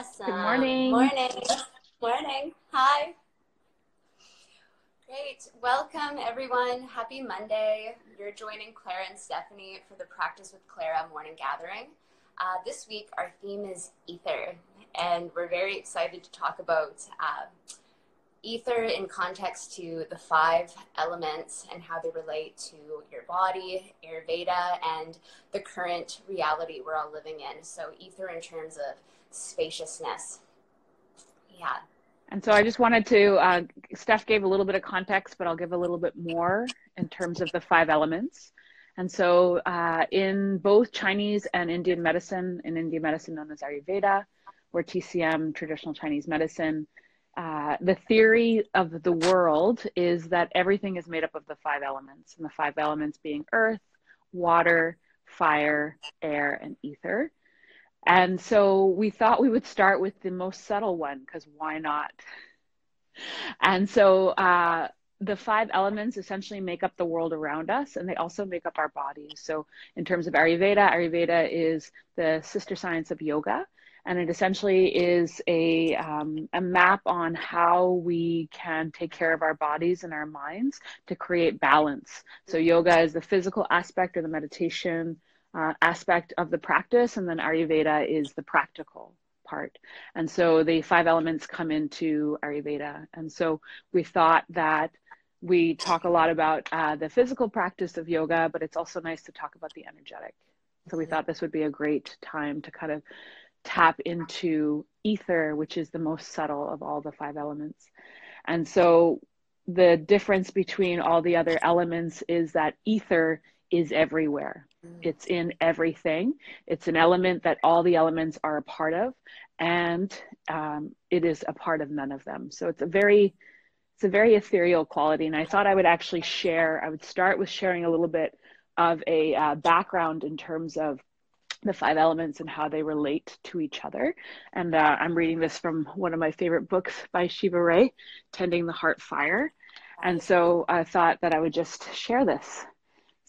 Awesome. Good morning. Morning. Morning. Hi. Great. Welcome, everyone. Happy Monday. You're joining Clara and Stephanie for the Practice with Clara morning gathering. Uh, this week, our theme is ether, and we're very excited to talk about uh, ether in context to the five elements and how they relate to your body, Ayurveda, and the current reality we're all living in. So, ether in terms of spaciousness. Yeah. And so I just wanted to, uh, Steph gave a little bit of context, but I'll give a little bit more in terms of the five elements. And so uh, in both Chinese and Indian medicine, in Indian medicine known as Ayurveda, or TCM, traditional Chinese medicine, uh, the theory of the world is that everything is made up of the five elements, and the five elements being earth, water, fire, air, and ether. And so we thought we would start with the most subtle one because why not? And so uh, the five elements essentially make up the world around us and they also make up our bodies. So, in terms of Ayurveda, Ayurveda is the sister science of yoga. And it essentially is a, um, a map on how we can take care of our bodies and our minds to create balance. So, yoga is the physical aspect or the meditation uh, aspect of the practice, and then Ayurveda is the practical part. And so the five elements come into Ayurveda. And so we thought that we talk a lot about uh, the physical practice of yoga, but it's also nice to talk about the energetic. So we thought this would be a great time to kind of tap into ether, which is the most subtle of all the five elements. And so the difference between all the other elements is that ether is everywhere. It's in everything. It's an element that all the elements are a part of, and um, it is a part of none of them. So it's a very, it's a very ethereal quality. And I thought I would actually share. I would start with sharing a little bit of a uh, background in terms of the five elements and how they relate to each other. And uh, I'm reading this from one of my favorite books by Shiva Rea, Tending the Heart Fire. And so I thought that I would just share this.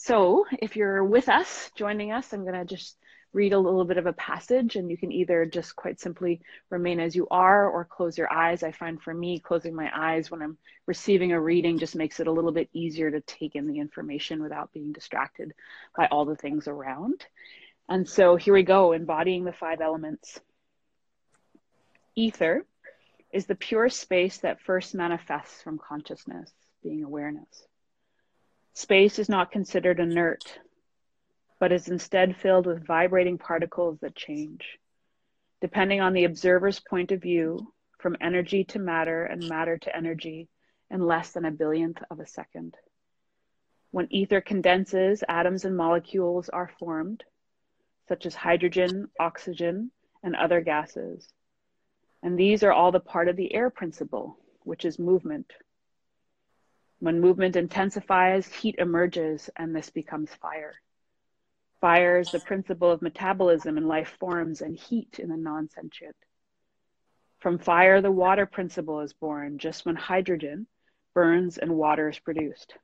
So if you're with us, joining us, I'm going to just read a little bit of a passage and you can either just quite simply remain as you are or close your eyes. I find for me, closing my eyes when I'm receiving a reading just makes it a little bit easier to take in the information without being distracted by all the things around. And so here we go, embodying the five elements. Ether is the pure space that first manifests from consciousness, being awareness. Space is not considered inert, but is instead filled with vibrating particles that change. Depending on the observer's point of view, from energy to matter and matter to energy in less than a billionth of a second. When ether condenses, atoms and molecules are formed, such as hydrogen, oxygen, and other gases. And these are all the part of the air principle, which is movement, when movement intensifies, heat emerges, and this becomes fire. Fire is the principle of metabolism in life forms and heat in the non sentient. From fire, the water principle is born just when hydrogen burns and water is produced.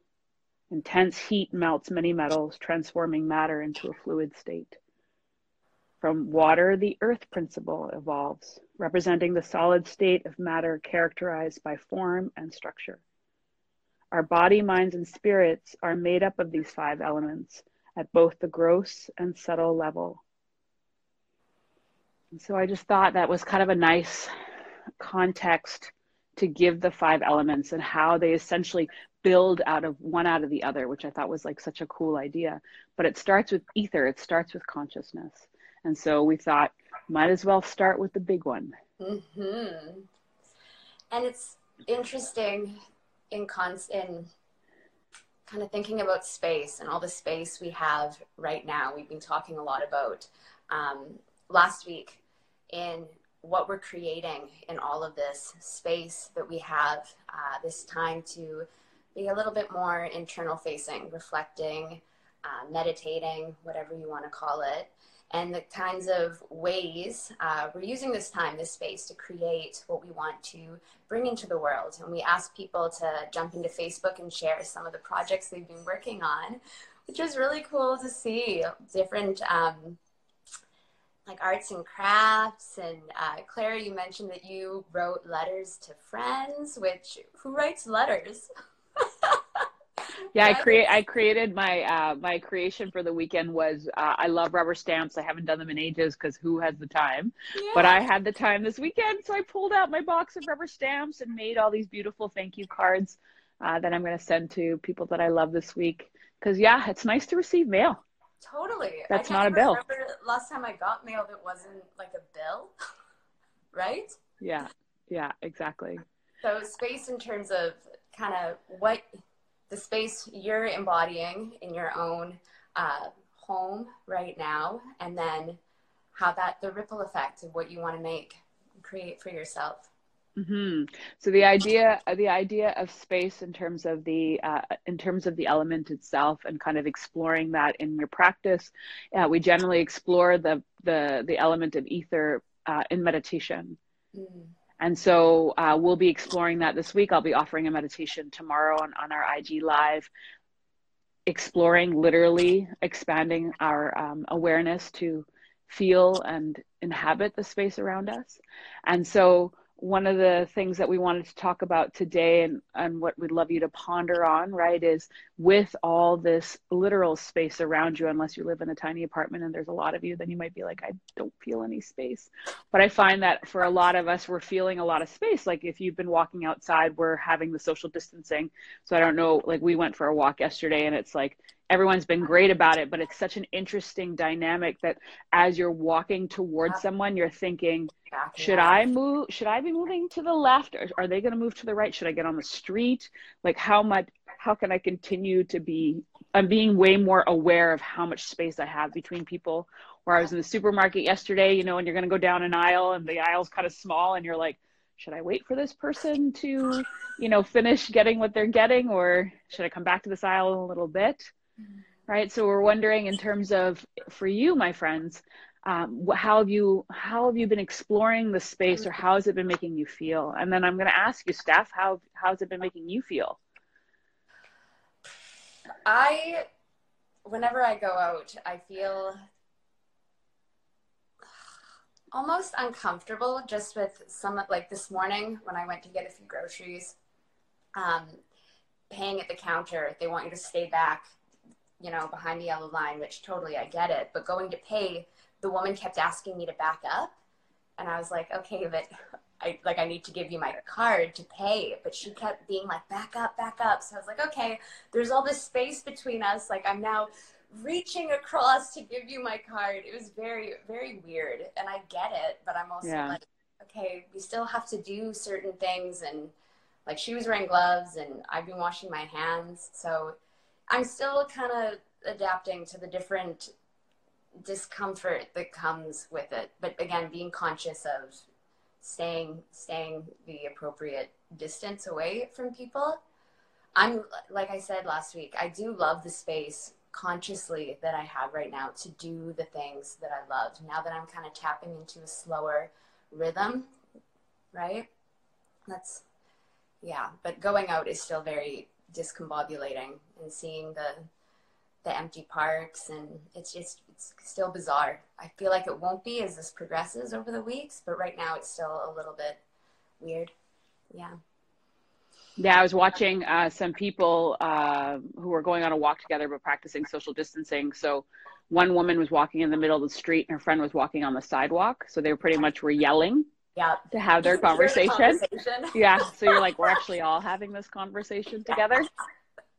Intense heat melts many metals, transforming matter into a fluid state. From water, the earth principle evolves, representing the solid state of matter characterized by form and structure. Our body, minds, and spirits are made up of these five elements at both the gross and subtle level. And so I just thought that was kind of a nice context to give the five elements and how they essentially build out of one out of the other, which I thought was like such a cool idea. But it starts with ether, it starts with consciousness. And so we thought, might as well start with the big one. Mm-hmm. And it's interesting in cons in kind of thinking about space and all the space we have right now. We've been talking a lot about um, last week in what we're creating in all of this space that we have uh, this time to be a little bit more internal facing, reflecting, uh, meditating, whatever you want to call it and the kinds of ways uh, we're using this time, this space to create what we want to bring into the world. And we ask people to jump into Facebook and share some of the projects they've been working on, which is really cool to see different. Um, like arts and crafts. And uh, Claire, you mentioned that you wrote letters to friends, which who writes letters? yeah i create i created my uh my creation for the weekend was uh, i love rubber stamps. I haven't done them in ages because who has the time? Yeah. but i had the time this weekend so i pulled out my box of rubber stamps and made all these beautiful thank you cards uh, that i'm going to send to people that i love this week. Because yeah it's nice to receive mail. Totally. That's not a bill. last time i got mail that wasn't like a bill right? Yeah. Yeah exactly. So space in terms of kind of what the space you're embodying in your own uh, home right now, and then how that the ripple effect of what you want to make create for yourself. Mm-hmm. So the idea, the idea of space in terms of the, uh, in terms of the element itself, and kind of exploring that in your practice, uh, we generally explore the the the element of ether uh, in meditation. Mm. And so uh, we'll be exploring that this week. I'll be offering a meditation tomorrow on, on our IG Live, exploring literally expanding our um, awareness to feel and inhabit the space around us. And so one of the things that we wanted to talk about today and, and what we'd love you to ponder on, right, is with all this literal space around you, unless you live in a tiny apartment and there's a lot of you, then you might be like, I don't feel any space. But I find that for a lot of us, we're feeling a lot of space. Like if you've been walking outside, we're having the social distancing. So I don't know, like we went for a walk yesterday and it's like everyone's been great about it, but it's such an interesting dynamic that as you're walking towards someone, you're thinking, should I move? Should I be moving to the left or are they going to move to the right? Should I get on the street? Like how much, how can I continue to be, I'm being way more aware of how much space I have between people. Where I was in the supermarket yesterday, you know, and you're going to go down an aisle and the aisle's kind of small and you're like, should I wait for this person to, you know, finish getting what they're getting or should I come back to this aisle in a little bit? Right? So we're wondering in terms of for you my friends um, how have you how have you been exploring the space or how has it been making you feel? And then i'm going to ask you steph how how has it been making you feel? I whenever i go out i feel almost uncomfortable just with some like this morning when i went to get a few groceries um, paying at the counter they want you to stay back you know, behind the yellow line, which totally I get it. But going to pay, the woman kept asking me to back up. And I was like, okay, but I like I need to give you my card to pay. But she kept being like, back up, back up. So I was like, okay, there's all this space between us. Like I'm now reaching across to give you my card. It was very, very weird. And I get it, but I'm also yeah. like, okay, we still have to do certain things and like she was wearing gloves and I've been washing my hands. So I'm still kind of adapting to the different discomfort that comes with it. But again, being conscious of staying staying the appropriate distance away from people. I'm like I said last week, I do love the space consciously that I have right now to do the things that I love. Now that I'm kind of tapping into a slower rhythm, right? That's yeah, but going out is still very discombobulating and seeing the the empty parks and it's just it's still bizarre. I feel like it won't be as this progresses over the weeks, but right now it's still a little bit weird. Yeah. Yeah, I was watching uh, some people uh, who were going on a walk together but practicing social distancing. So one woman was walking in the middle of the street and her friend was walking on the sidewalk. So they were pretty much were yelling yeah. to have their conversation. conversation. yeah. So you're like, we're actually all having this conversation together.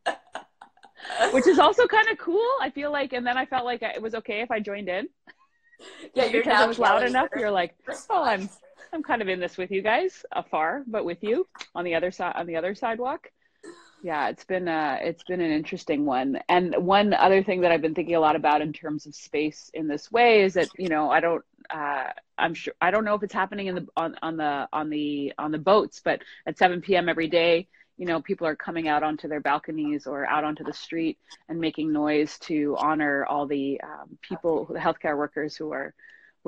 Which is also kind of cool. I feel like, and then I felt like it was okay if I joined in. Yeah, you're because it was loud enough. You're like, oh, I'm, I'm kind of in this with you guys, afar, but with you on the other side, on the other sidewalk. Yeah, it's been uh, it's been an interesting one. And one other thing that I've been thinking a lot about in terms of space in this way is that you know I don't uh, I'm sure I don't know if it's happening in the on, on the on the on the boats, but at 7 p.m. every day, you know, people are coming out onto their balconies or out onto the street and making noise to honor all the um, people, the healthcare workers who are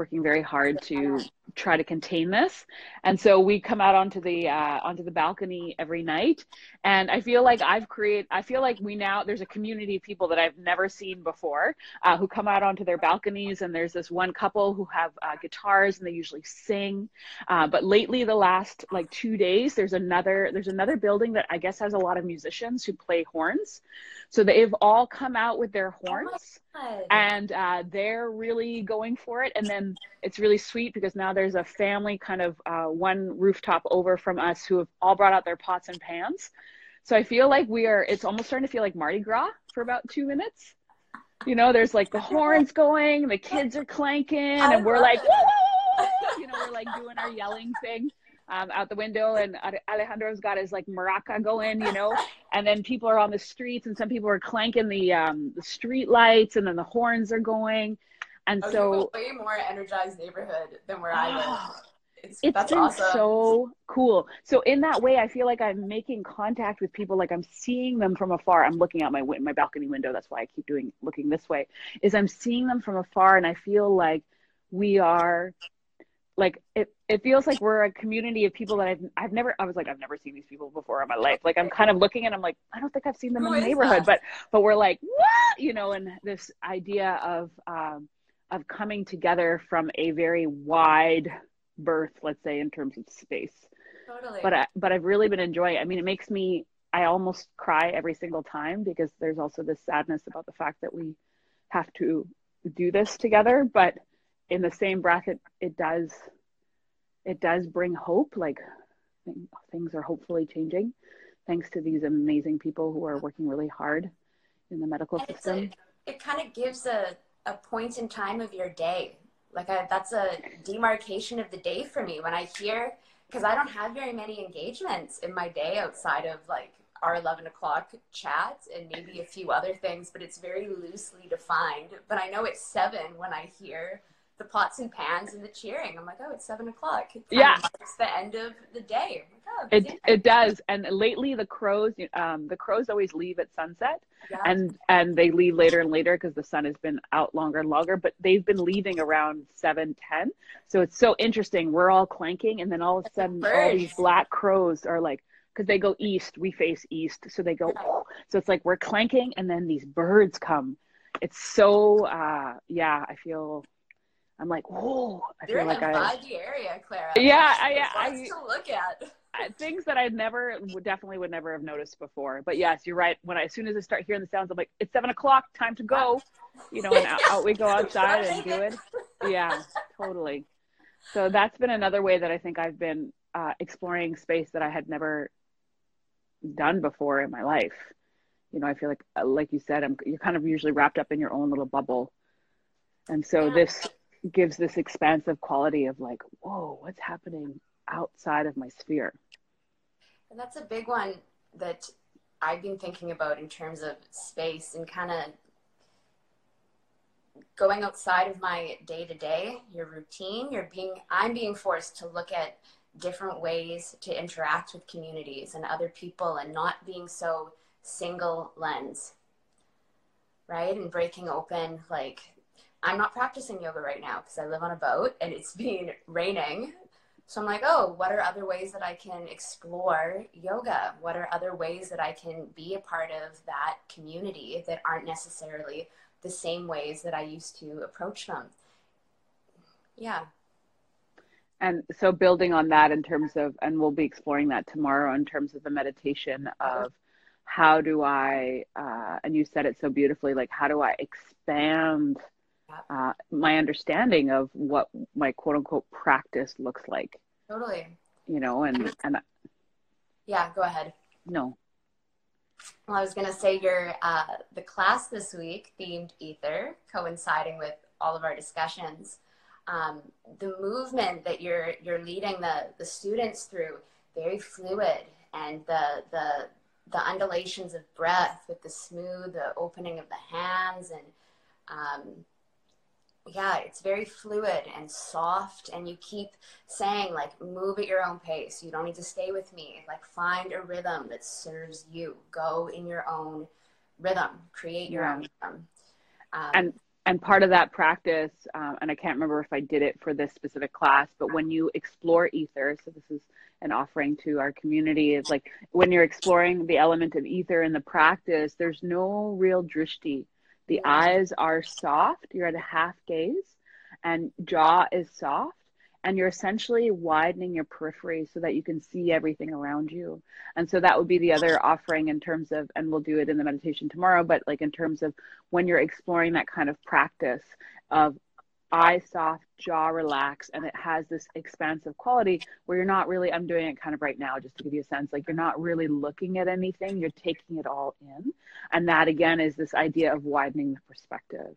working very hard to try to contain this. And so we come out onto the uh, onto the balcony every night, and I feel like I've created. I feel like we now there's a community of people that I've never seen before uh, who come out onto their balconies, and there's this one couple who have uh, guitars and they usually sing. Uh, but lately, the last like two days, there's another there's another building that I guess has a lot of musicians who play horns. So they've all come out with their horns. And uh, they're really going for it. And then it's really sweet because now there's a family kind of uh, one rooftop over from us who have all brought out their pots and pans. So I feel like we are, it's almost starting to feel like Mardi Gras for about two minutes. You know, there's like the horns going, the kids are clanking, and we're like, you know, we're like doing our yelling thing um, out the window, and Alejandro's got his like maraca going, you know, and then people are on the streets, and some people are clanking the um, the street lights, and then the horns are going, and oh, so way more energized neighborhood than where I live. It's, it's been awesome. so cool. So in that way, I feel like I'm making contact with people. Like I'm seeing them from afar. I'm looking out my my balcony window. That's why I keep doing looking this way. Is I'm seeing them from afar, and I feel like we are like it, it feels like we're a community of people that I've I've never I was like I've never seen these people before in my life. Like I'm kind of looking and I'm like I don't think I've seen them Who in the neighborhood, that? but but we're like what you know, and this idea of um, of coming together from a very wide berth, let's say in terms of space. Totally. But I, but I've really been enjoying. It. I mean, it makes me I almost cry every single time because there's also this sadness about the fact that we have to do this together, but in the same breath it, it does it does bring hope like things are hopefully changing thanks to these amazing people who are working really hard in the medical and system. a, it kind of gives a, a point in time of your day. Like I, that's a demarcation of the day for me when i hear because i don't have very many engagements in my day outside of like our 11 o'clock chat and maybe a few other things but it's very loosely defined. But i know it's seven when i hear the pots and pans and the cheering. I'm like, oh, it's seven o'clock. It's yeah, it's the end of the day. Like, oh, it it does. And lately, the crows, um, the crows always leave at sunset, yeah. and and they leave later and later because the sun has been out longer and longer. But they've been leaving around seven ten. So it's so interesting. We're all clanking, and then all of a sudden, all these black crows are like because they go east, we face east, so they go. Yeah. So it's like we're clanking, and then these birds come. It's so uh, yeah. I feel I'm like, whoa! I You're feel like I. area, Clara. Yeah, I, I, I to look at. things that I never definitely would never have noticed before. But yes, you're right. When I as soon as I start hearing the sounds, I'm like, it's seven o'clock, time to go. You know, and out, out we go outside and do it. Yeah, totally. So that's been another way that I think I've been uh, exploring space that I had never done before in my life. You know, I feel like, uh, like you said, I'm, you're kind of usually wrapped up in your own little bubble. And so yeah. this gives this expansive quality of like, whoa, what's happening outside of my sphere? And that's a big one that I've been thinking about in terms of space and kind of going outside of my day to day, your routine, you're being, I'm being forced to look at different ways to interact with communities and other people and not being so single lens, right? And breaking open like I'm not practicing yoga right now because I live on a boat and it's been raining. So I'm like, oh, what are other ways that I can explore yoga? What are other ways that I can be a part of that community that aren't necessarily the same ways that I used to approach them? Yeah. And so building on that in terms of, and we'll be exploring that tomorrow in terms of the meditation of how do I, uh, and you said it so beautifully, like how do I expand uh, my understanding of what my quote unquote practice looks like. Totally. You know, and and yeah, go ahead. No. Well, I was gonna say your uh, the class this week themed ether, coinciding with all of our discussions. Um, the movement that you're you're leading the the students through very fluid, and the the the undulations of breath with the smooth, the opening of the hands, and um, yeah, it's very fluid and soft, and you keep saying like move at your own pace. You don't need to stay with me. Like find a rhythm that serves you. Go in your own rhythm. Create your yeah. own rhythm. Um, and and part of that practice, um, and I can't remember if I did it for this specific class, but when you explore ether, so this is an offering to our community, is like when you're exploring the element of ether in the practice, there's no real drishti. The eyes are soft, you're at a half gaze, and jaw is soft and you're essentially widening your periphery so that you can see everything around you. And so that would be the other offering in terms of, and we'll do it in the meditation tomorrow, but like in terms of when you're exploring that kind of practice of eye soft, jaw relaxed, and it has this expansive quality where you're not really, I'm doing it kind of right now just to give you a sense, like you're not really looking at anything, you're taking it all in. And that again is this idea of widening the perspective.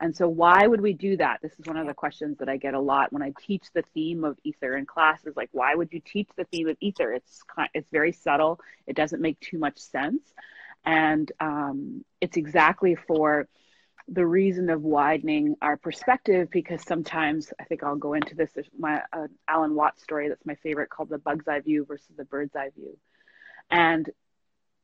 And so, why would we do that? This is one of the questions that I get a lot when I teach the theme of ether in classes. Like, why would you teach the theme of ether? It's it's very subtle. It doesn't make too much sense, and um, it's exactly for the reason of widening our perspective. Because sometimes I think I'll go into this. My uh, Alan Watts story that's my favorite called the bug's eye view versus the bird's eye view, and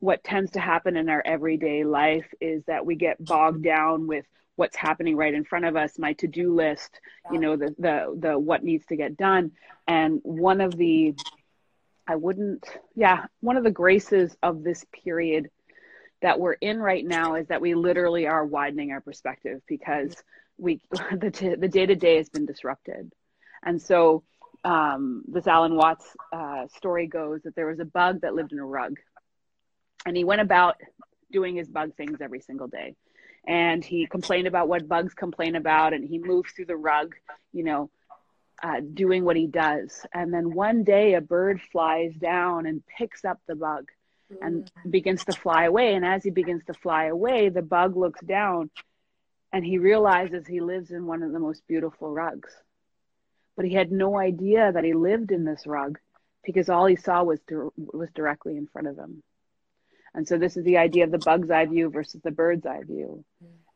what tends to happen in our everyday life is that we get bogged down with what's happening right in front of us my to-do list you know the the the what needs to get done and one of the i wouldn't yeah one of the graces of this period that we're in right now is that we literally are widening our perspective because we the, the day-to-day has been disrupted. And so um, this alan watts uh, story goes that there was a bug that lived in a rug. And he went about doing his bug things every single day. And he complained about what bugs complain about and he moves through the rug you know uh, doing what he does. And then one day a bird flies down and picks up the bug and mm. begins to fly away and as he begins to fly away the bug looks down and he realizes he lives in one of the most beautiful rugs but he had no idea that he lived in this rug because all he saw was was directly in front of him and so this is the idea of the bug's eye view versus the bird's eye view.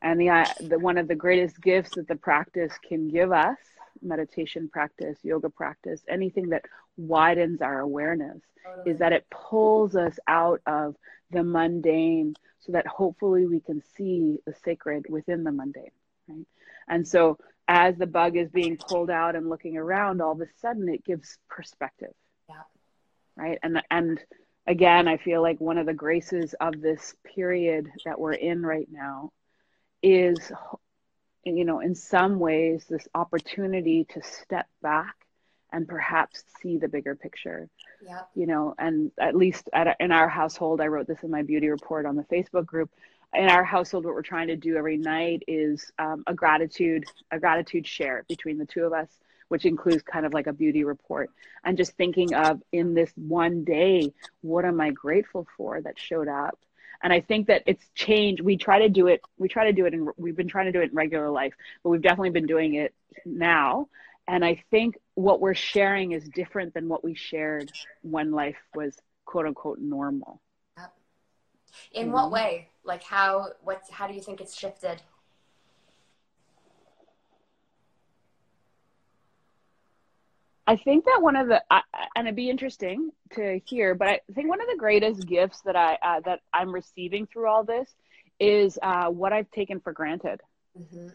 And the, the one of the greatest gifts that the practice can give us, meditation practice, yoga practice, anything that widens our awareness, totally. is that it pulls us out of the mundane so that hopefully we can see the sacred within the mundane. Right? And so as the bug is being pulled out and looking around, all of a sudden it gives perspective. Yeah. Right. And and again, I feel like one of the graces of this period that we're in right now is, you know, in some ways, this opportunity to step back and perhaps see the bigger picture. Yeah. You know, and at least at, in our household, I wrote this in my beauty report on the Facebook group. In our household, what we're trying to do every night is um, a gratitude, a gratitude share between the two of us which includes kind of like a beauty report and just thinking of in this one day, what am I grateful for that showed up? And I think that it's changed. We try to do it. We try to do it, and we've been trying to do it in regular life, but we've definitely been doing it now. And I think what we're sharing is different than what we shared when life was quote unquote normal. In mm-hmm. what way? Like how? what how do you think it's shifted? I think that one of the I, and it'd be interesting to hear, but I think one of the greatest gifts that I uh, that I'm receiving through all this is uh, what I've taken for granted. Mm-hmm.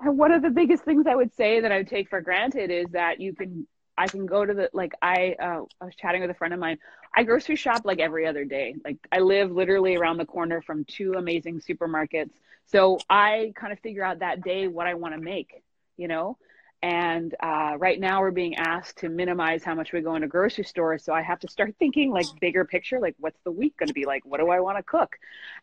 And one of the biggest things I would say that I would take for granted is that you can I can go to the like I uh, I was chatting with a friend of mine. I grocery shop like every other day. Like I live literally around the corner from two amazing supermarkets. So I kind of figure out that day what I want to make, you know? And uh, right now, we're being asked to minimize how much we go into grocery stores. So I have to start thinking like bigger picture, like what's the week going to be like? What do I want to cook?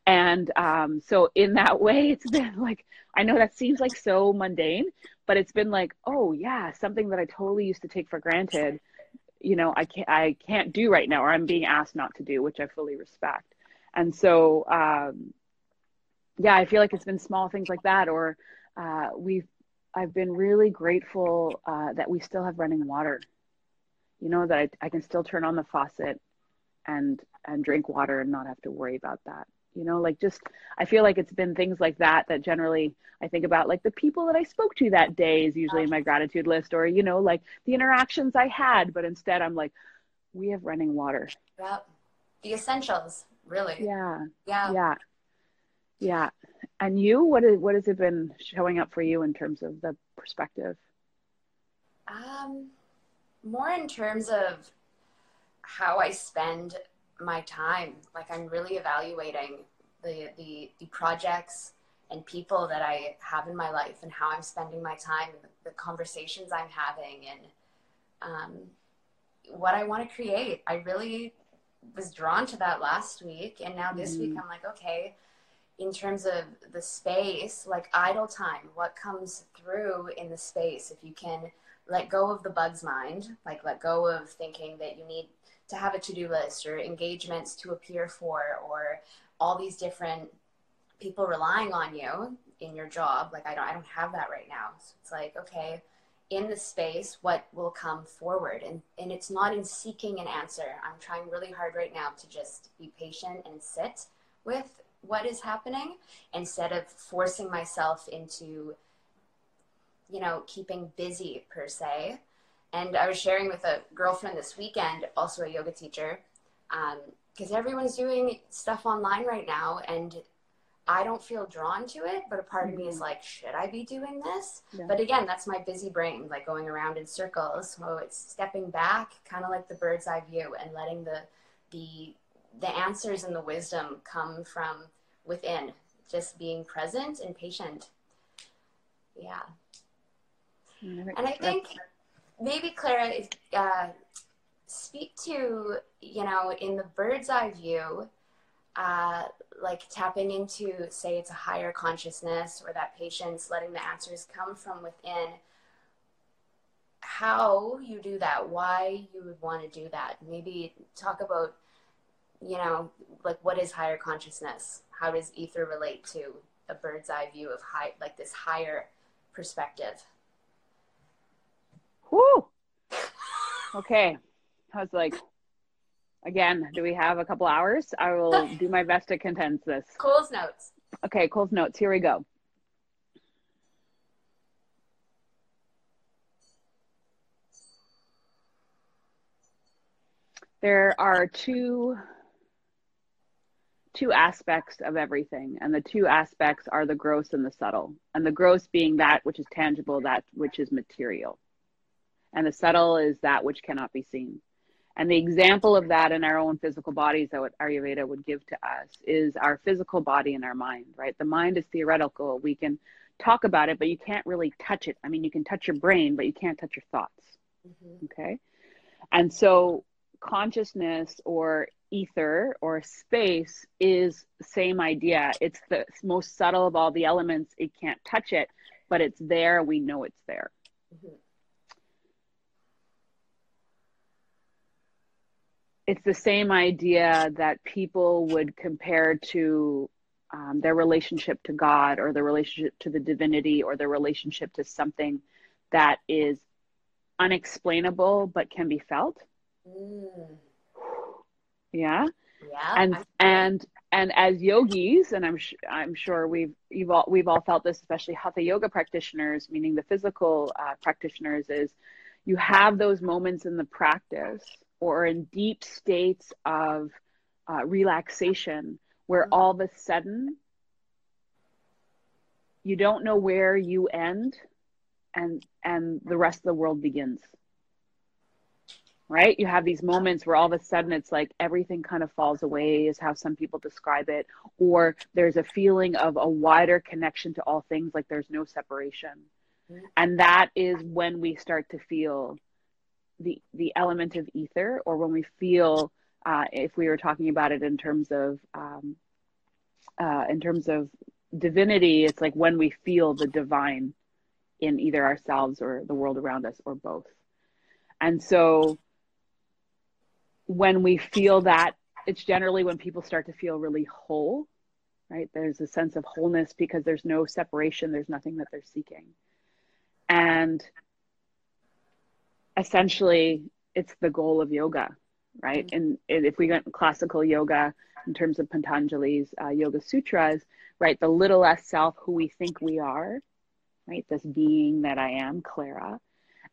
And um, so in that way, it's been like I know that seems like so mundane, but it's been like, oh yeah, something that I totally used to take for granted. You know, I can't I can't do right now, or I'm being asked not to do, which I fully respect. And so, um, yeah, I feel like it's been small things like that, or uh, we've I've been really grateful uh, that we still have running water. You know that I, I can still turn on the faucet and and drink water and not have to worry about that. You know, like just I feel like it's been things like that that generally I think about like the people that I spoke to that day is usually in my gratitude list, or you know, like the interactions I had. But instead, I'm like, we have running water. Yeah, the essentials, really. Yeah. Yeah. Yeah. Yeah And you, what is what has it been showing up for you in terms of the perspective? Um, more in terms of how I spend my time. Like I'm really evaluating the the, the projects and people that I have in my life and how I'm spending my time, the conversations I'm having, and um, what I want to create. I really was drawn to that last week, and now this mm. week I'm like, okay. In terms of the space, like idle time, what comes through in the space? If you can let go of the bug's mind, like let go of thinking that you need to have a to-do list or engagements to appear for or all these different people relying on you in your job like i don't i don't have that right now so it's like okay in the space what will come forward and and it's not in seeking an answer i'm trying really hard right now to just be patient and sit with what is happening instead of forcing myself into you know keeping busy per se and I was sharing with a girlfriend this weekend, also a yoga teacher, because um, everyone's doing stuff online right now, and I don't feel drawn to it. But a part mm-hmm. of me is mm-hmm. like, should I be doing this? Yeah. But again, that's my busy brain, like going around in circles. So it's stepping back, kind of like the bird's eye view, and letting the the the answers and the wisdom come from within. Just being present and patient. Yeah. And I think maybe Clara, uh, speak to you know in the bird's eye view, uh, like tapping into say it's a higher consciousness or that patience, letting the answers come from within. How you do that? Why you would want to do that? Maybe talk about you know like what is higher consciousness? How does ether relate to a bird's eye view of high like this higher perspective? Whoo! Okay. I was like, again, do we have a couple hours? I will do my best to condense this. Coles notes. Okay, Coles notes. Here we go. There are two two aspects of everything and the two aspects are the gross and the subtle and the gross being that which is tangible that which is material and the subtle is that which cannot be seen. And the example of that in our own physical bodies that what Ayurveda would give to us is our physical body and our mind, right? The mind is theoretical. We can talk about it, but you can't really touch it. I mean, you can touch your brain, but you can't touch your thoughts. Mm-hmm. Okay. And so consciousness or ether or space is the same idea. It's the most subtle of all the elements. It can't touch it, but it's there. We know it's there. Mm-hmm. it's the same idea that people would compare to um, their relationship to God or their relationship to the divinity or their relationship to something that is unexplainable but can be felt. Mm. Yeah. Yeah. And and and as yogis, and I'm sh- I'm sure we've you've all we've all felt this, especially hatha yoga practitioners, meaning the physical uh, practitioners, is you have those moments in the practice or in deep states of uh, relaxation where mm-hmm. all of a sudden you don't know where you end and and the rest of the world begins right? You have these moments where all of a sudden it's like everything kind of falls away is how some people describe it or there's a feeling of a wider connection to all things like there's no separation. Mm-hmm. and that is when we start to feel the the element of ether or when we feel uh, if we were talking about it in terms of um, uh, in terms of divinity it's like when we feel the divine in either ourselves or the world around us or both. And so when we feel that it's generally when people start to feel really whole right? There's a sense of wholeness because there's no separation there's nothing that they're seeking. And essentially it's the goal of yoga right? Mm-hmm. and, if we get classical yoga in terms of patanjali's uh, yoga sutras right the little s self who we think we are right this being that i am clara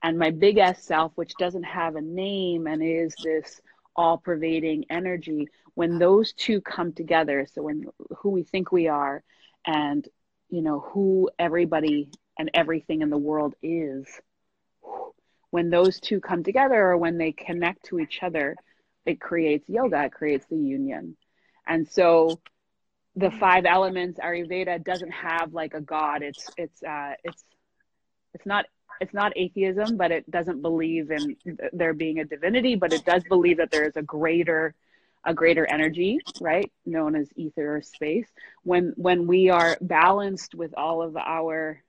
and my big s self which doesn't have a name and is this all pervading energy when those two come together so when who we think we are and you know, who everybody and everything in the world is. When those two come together or when they connect to each other, it creates yoga, it creates the union. And so the five elements ayurveda doesn't have like a god it's it's uh it's it's not it's not atheism but it doesn't believe in there being a divinity but it does believe that there is a greater a greater energy right known as ether or space when when we are balanced with all of our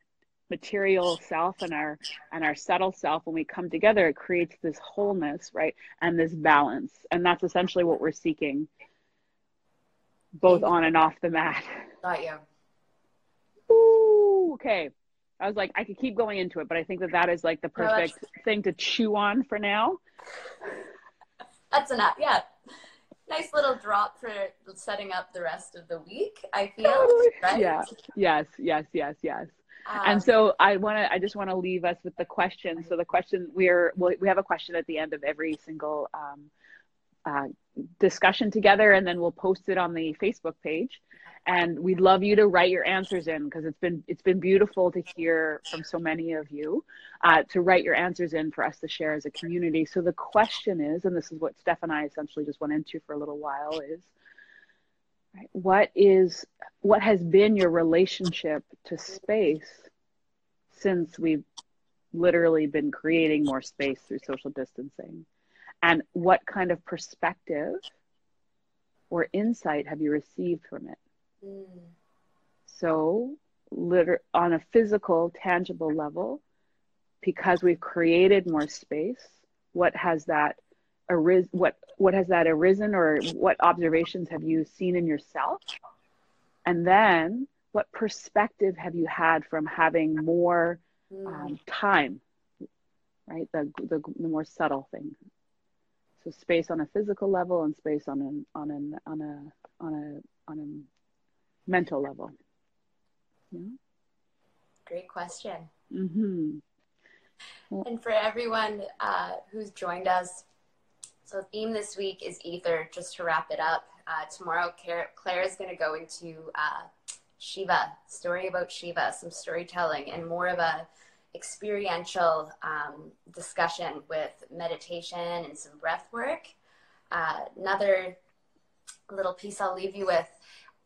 material self and our and our subtle self when we come together it creates this wholeness right and this balance and that's essentially what we're seeking both on and off the mat. Got you. Ooh, okay. I was like, I could keep going into it, but I think that that is like the perfect no, thing to chew on for now. That's enough. Yeah. Nice little drop for setting up the rest of the week, I feel. Right? Yeah. Yes, yes, yes, yes. Um, and so I want to, I just want to leave us with the question. So the question we're, we have a question at the end of every single um, uh, discussion together and then we'll post it on the Facebook page. And we'd love you to write your answers in because it's been it's been beautiful to hear from so many of you uh, to write your answers in for us to share as a community. So the question is, and this is what Steph and I essentially just went into for a little while, is right, what is what has been your relationship to space since we've literally been creating more space through social distancing? and what kind of perspective or insight have you received from it so liter- on a physical tangible level because we've created more space what has that arisen what what has that arisen or what observations have you seen in yourself? And then what perspective have you had from having more um, time right? The, the the more subtle thing so space on a physical level and space on an on an on a on a on a mental level. Yeah. Great question. Mm-hmm. Well, and for everyone uh, who's joined us, so the theme this week is ether. Just to wrap it up, uh, tomorrow Claire, Claire is going to go into uh, Shiva, story about Shiva, some storytelling, and more of a experiential um, discussion with meditation and some breath work. Uh, another little piece I'll leave you with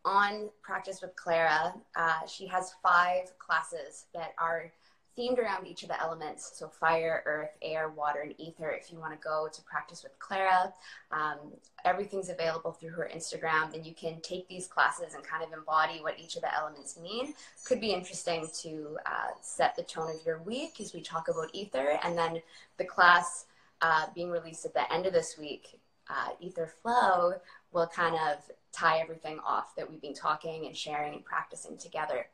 on Practice with Clara, uh, she has five classes that are themed around each of the elements. So fire, earth, air, water, and ether. If you want to go to practice with Clara, um, everything's available through her Instagram. Then you can take these classes and kind of embody what each of the elements mean. Could be interesting to uh, set the tone of your week as we talk about ether. And then the class uh, being released at the end of this week, uh, Ether Flow, will kind of tie everything off that we've been talking and sharing and practicing together.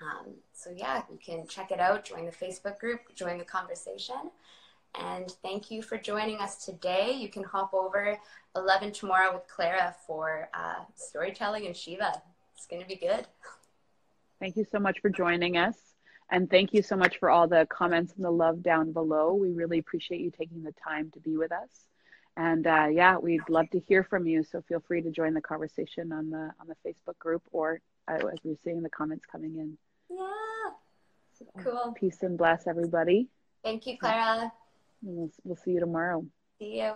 Um, so yeah, you can check it out, join the Facebook group, join the conversation. And thank you for joining us today. You can hop over 11 tomorrow with Clara for uh, storytelling and Shiva. It's going to be good. Thank you so much for joining us. And thank you so much for all the comments and the love down below. We really appreciate you taking the time to be with us. And uh, yeah, we'd love to hear from you. So feel free to join the conversation on the on the Facebook group or uh, as we're seeing the comments coming in. Yeah. So, cool. Peace and bless everybody. Thank you, Clara. We'll, we'll see you tomorrow. See you.